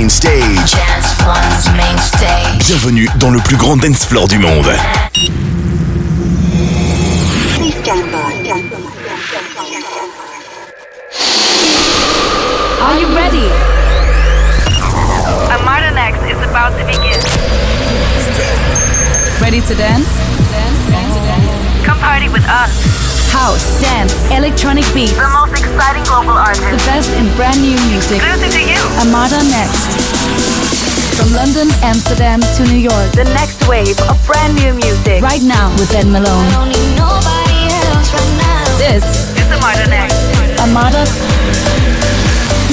main stage. Dance One's main stage. Bienvenue dans le plus grand dance floor du monde. Please stand by. Are you ready? Armada Next is about to begin. Ready to dance? Come party with us. House, dance, electronic beats. The most exciting global artist, The best in brand new music. Exclusive to you. Armada Next. From London, Amsterdam to New York. The next wave of brand new music. Right now with Ed Malone. This It's a modern X. Armada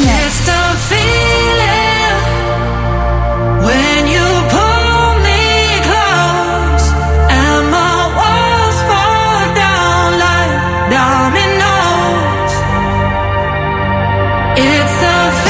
Next. When you it's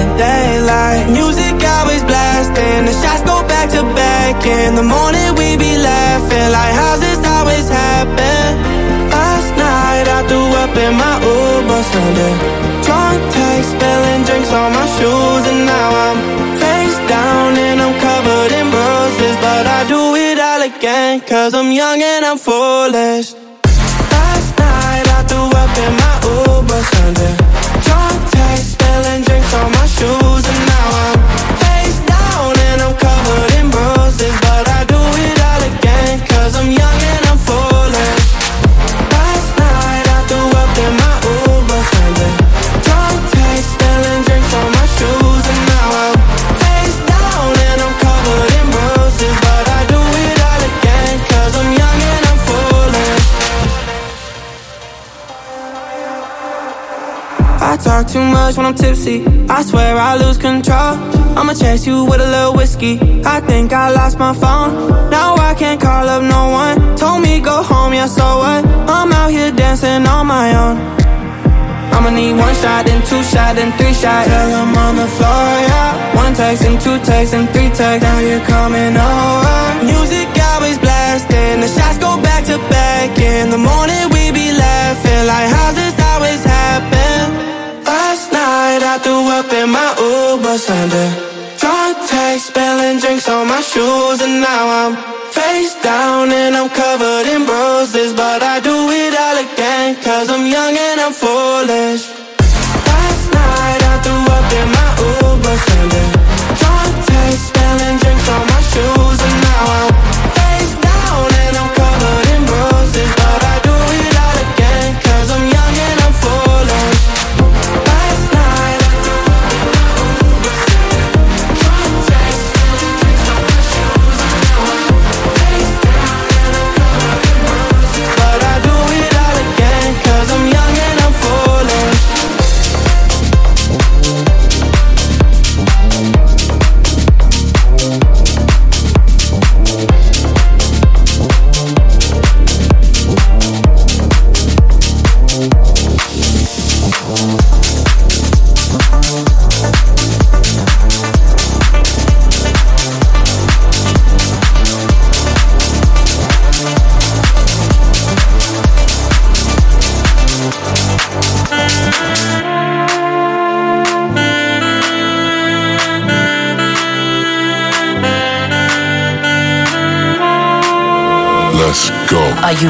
the daylight. Music always blasting, the shots go back to back. In the morning, we be laughing like, How's this always happen? Last night I threw up in my Uber Sunday. Drunk text, spilling drinks on my shoes, and now I'm face down and I'm covered in bruises. But I do it all again, cause I'm young and I'm foolish. Last night I threw up in my Uber Sunday. But I do it all again, cause I'm young talk too much when I'm tipsy. I swear I lose control. I'ma chase you with a little whiskey. I think I lost my phone. Now I can't call up no one. Told me go home, yeah, so what? I'm out here dancing on my own. I'ma need one shot, then two shot, then three shot. Tell him on the floor, yeah. One text and two texts and three texts. Now you're coming over. Music always blasting. The shots go back to back. In the morning we be laughing like how's this I threw up in my Uber Sunday. Drunk text, spilling drinks on my shoes, and now I'm face down and I'm covered in bruises. But I do it all again, cause I'm young and I'm foolish. Last night I threw up in my Uber Sunday. Drunk text, spilling drinks on my shoes, and now I'm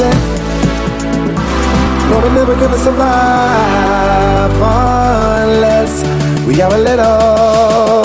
say Lord, I'm never gonna survive unless we have a little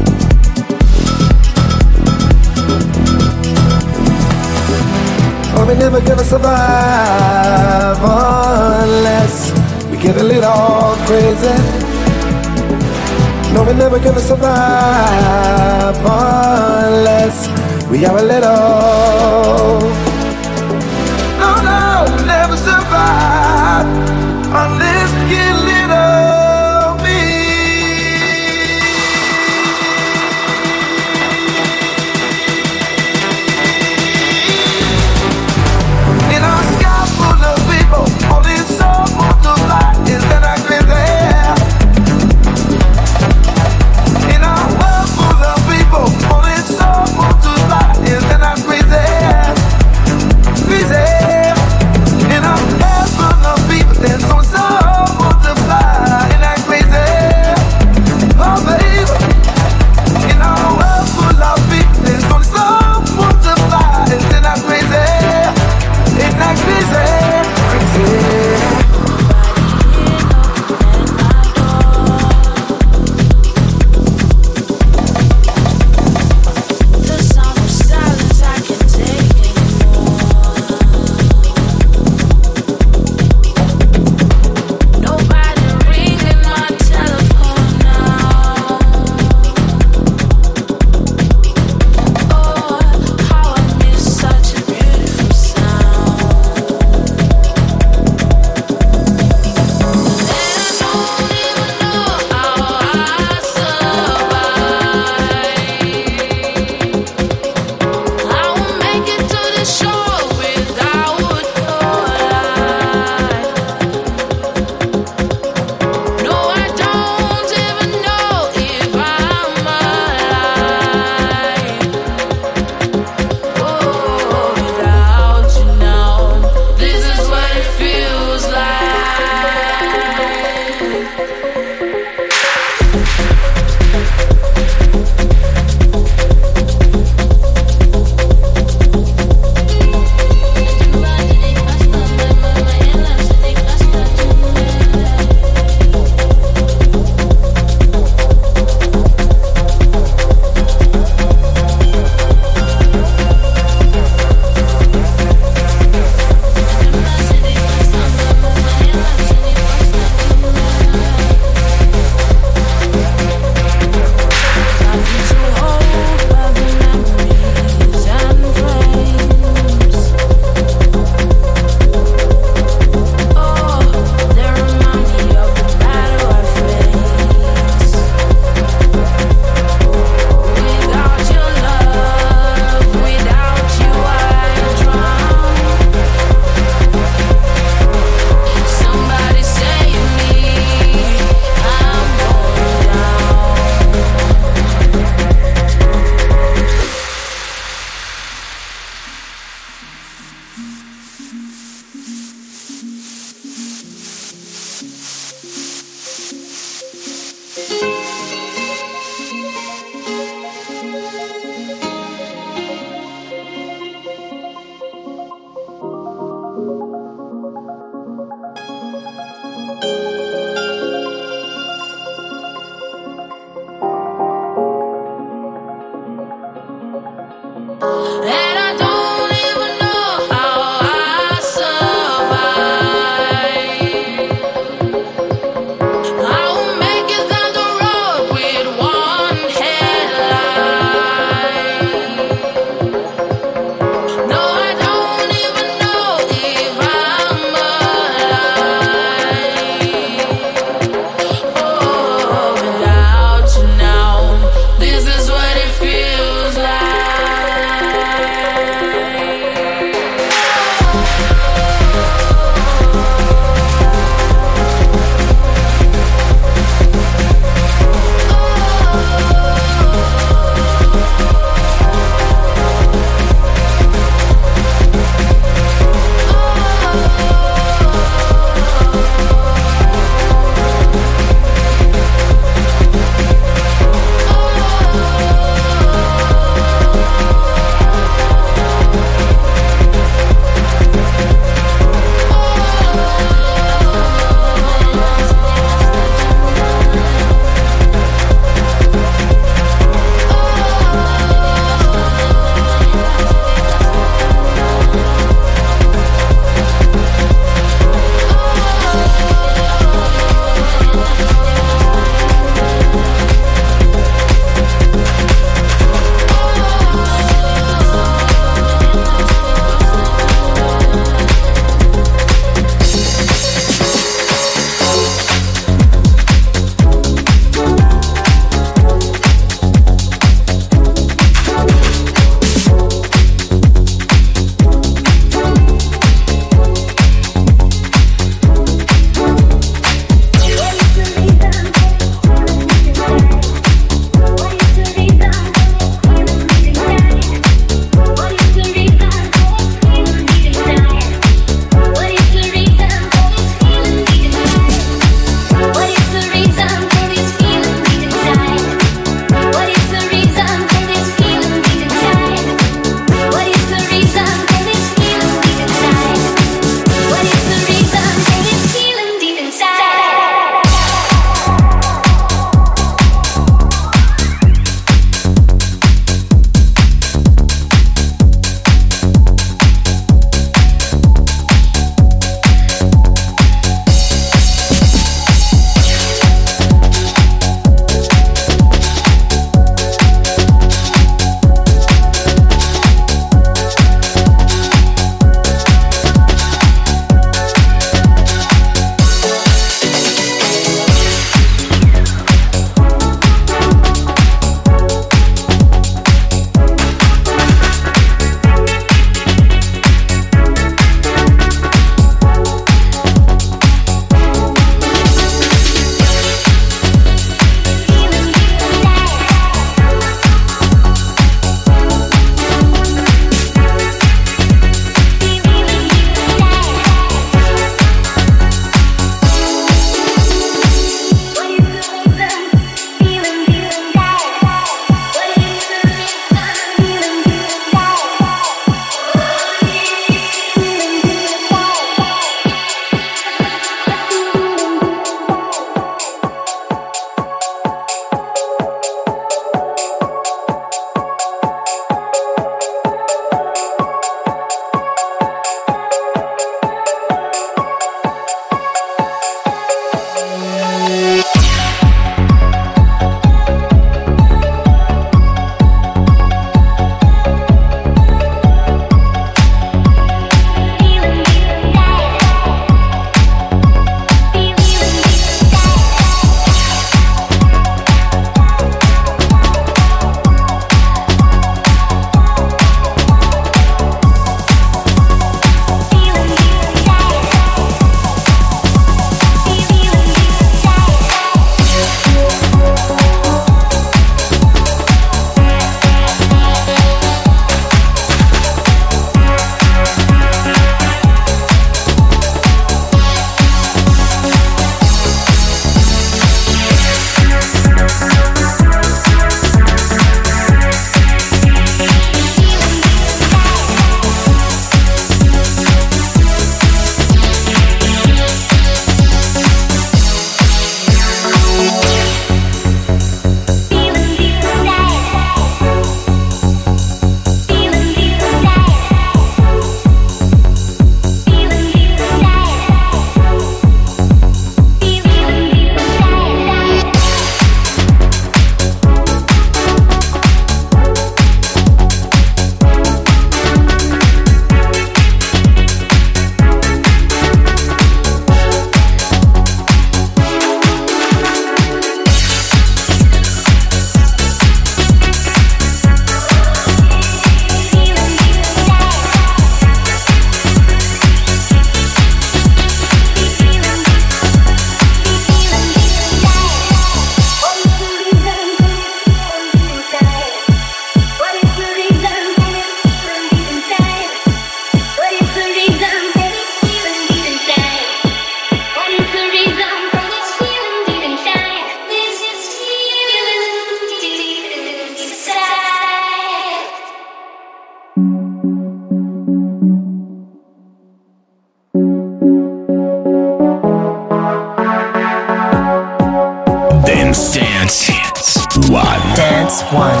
Dance One.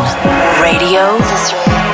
Radio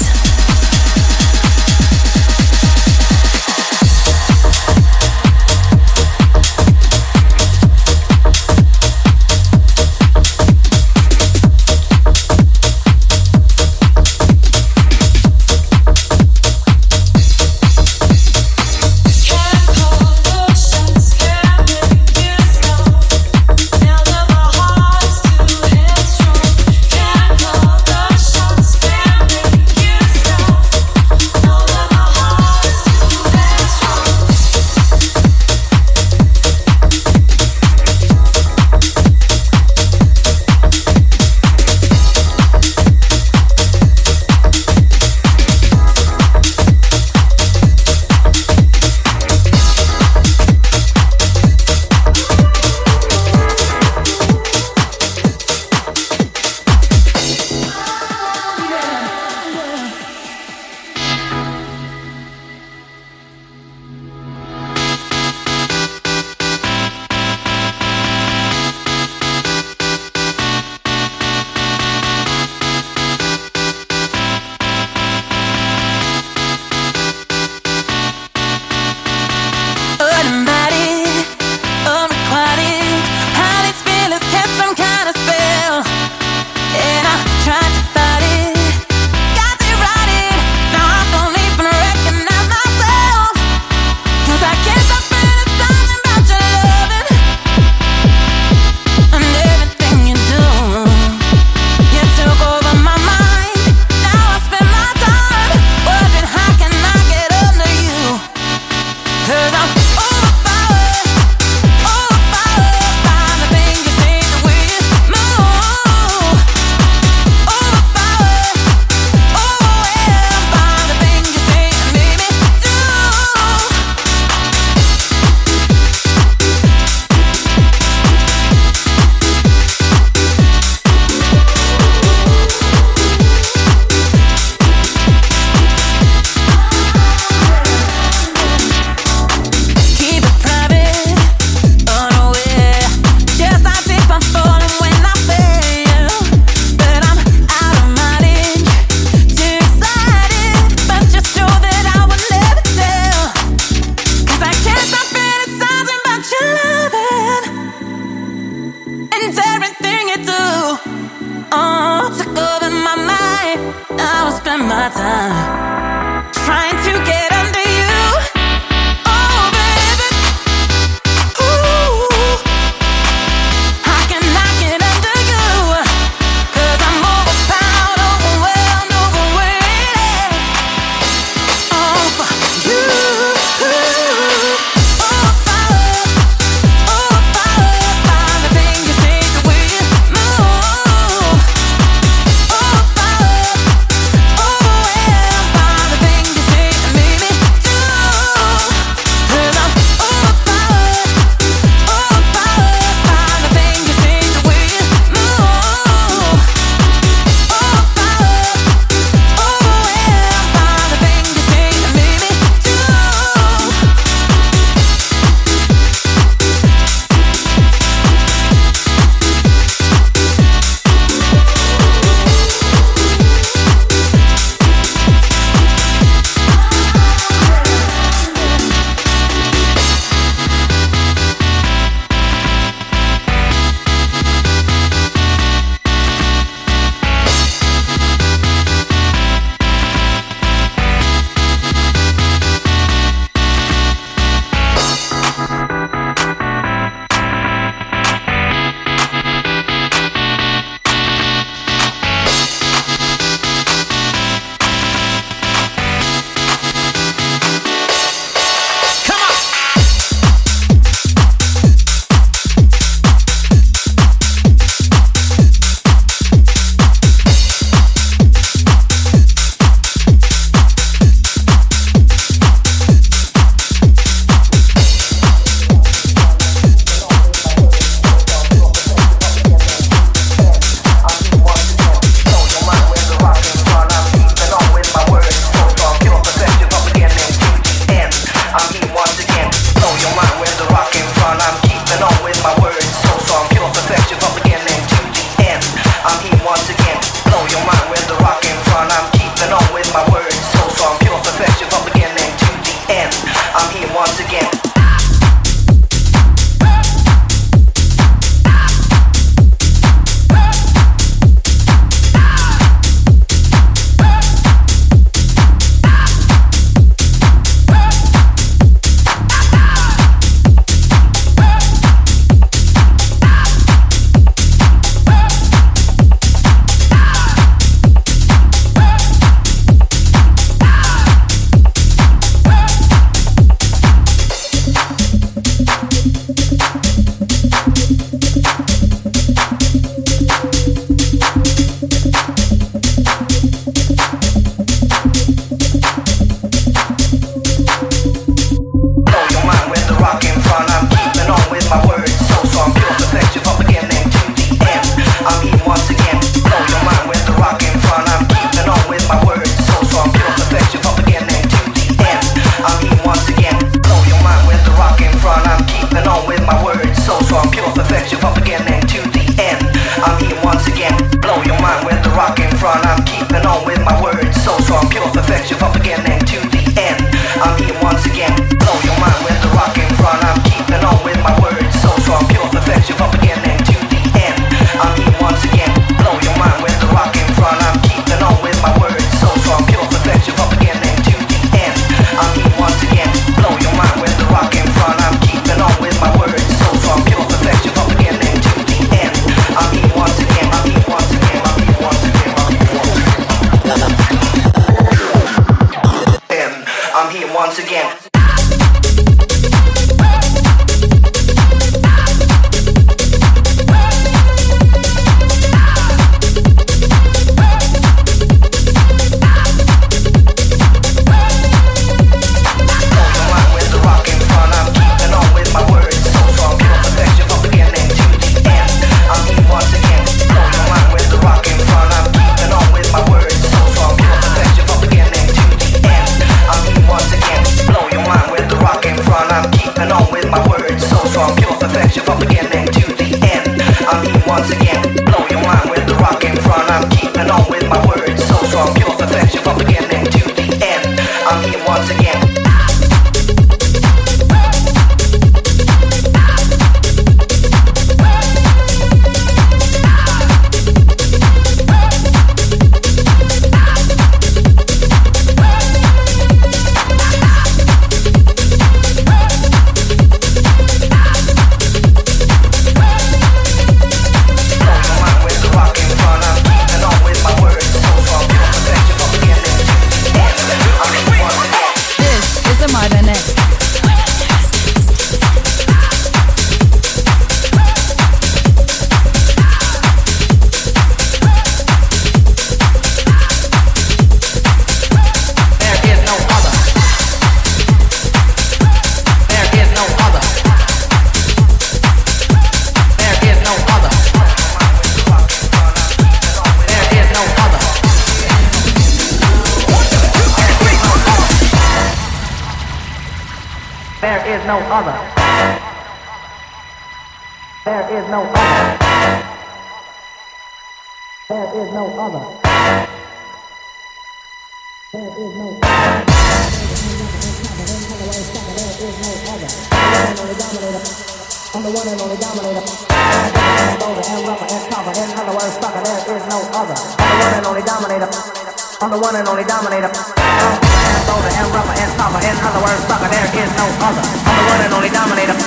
And words, there is no. I'm the one and only dominator.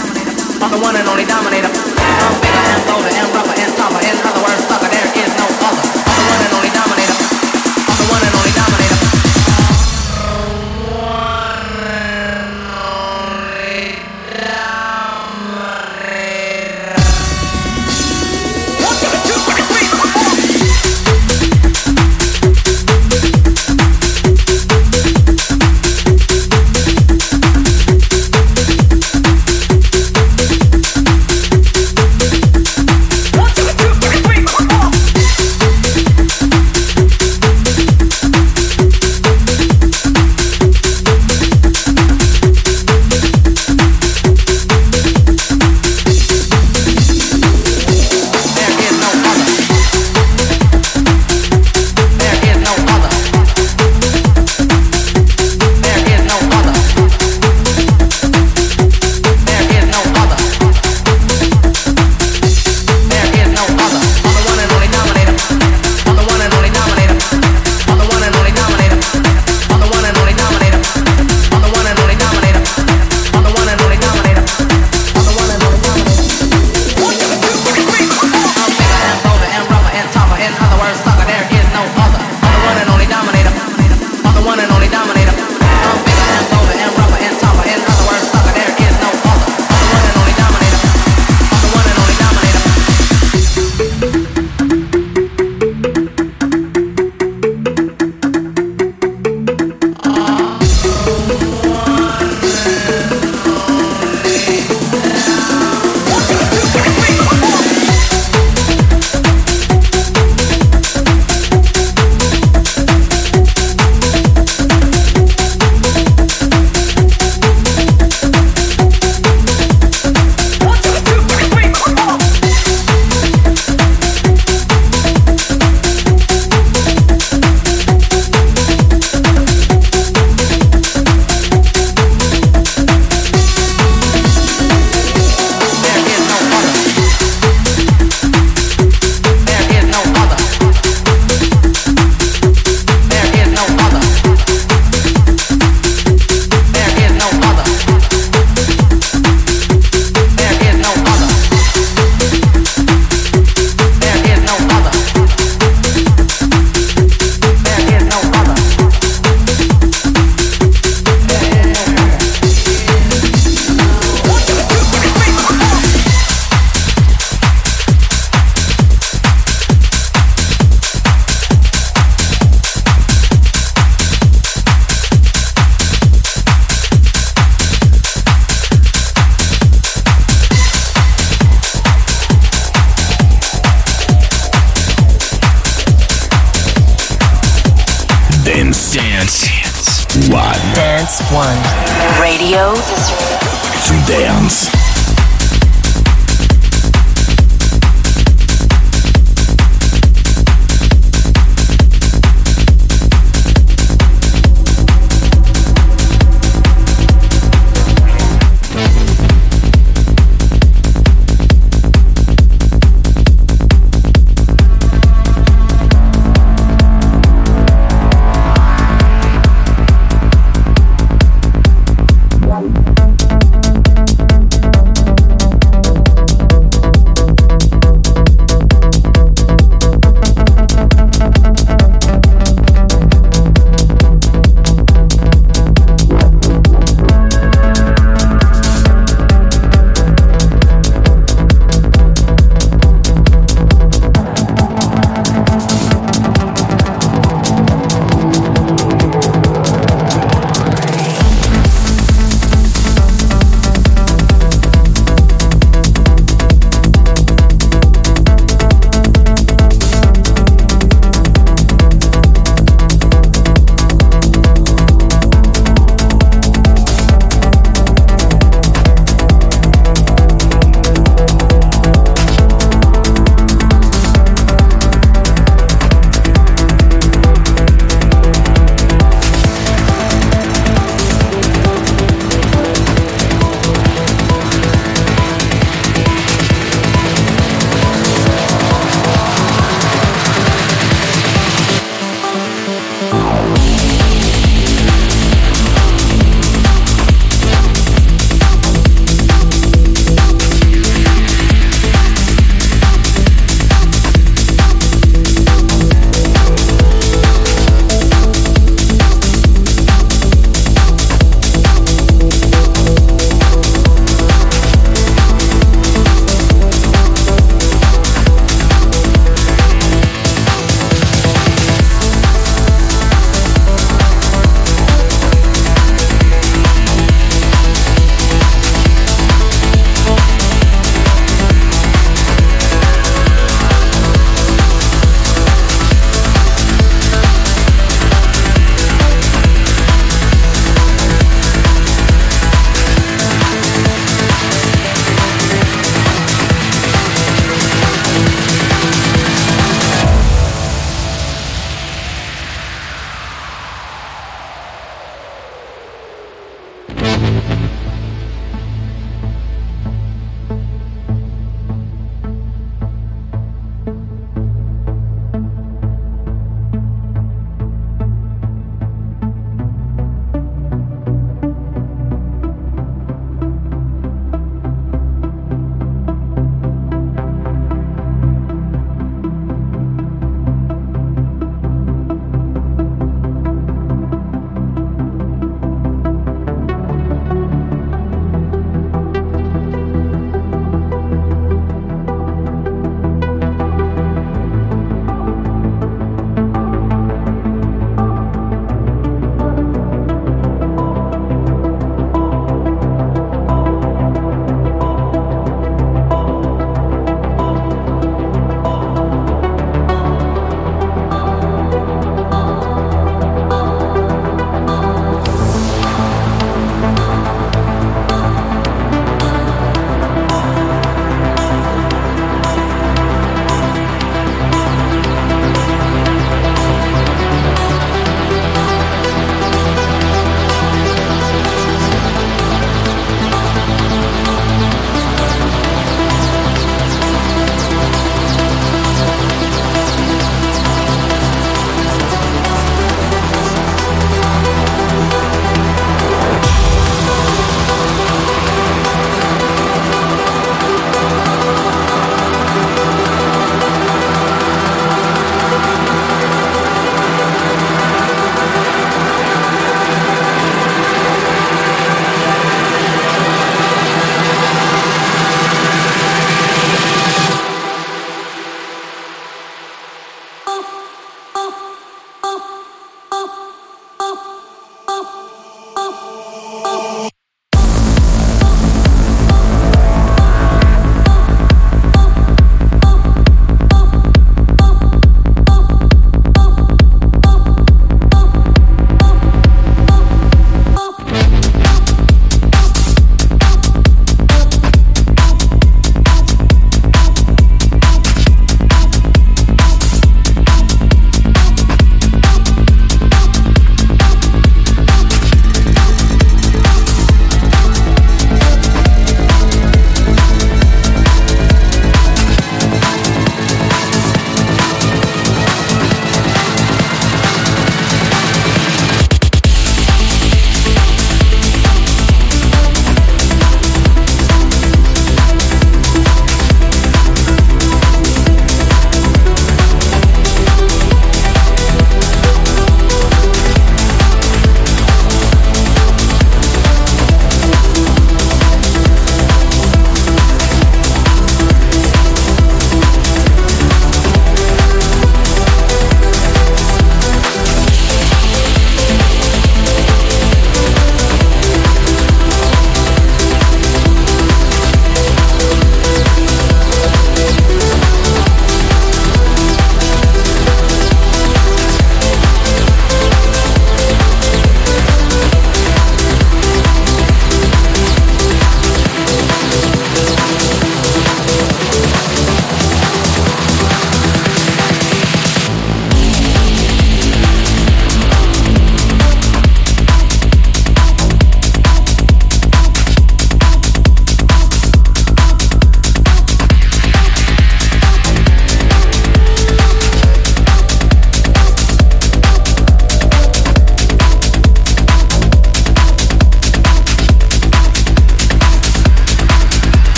I'm the one and only dominator. And and. In other words.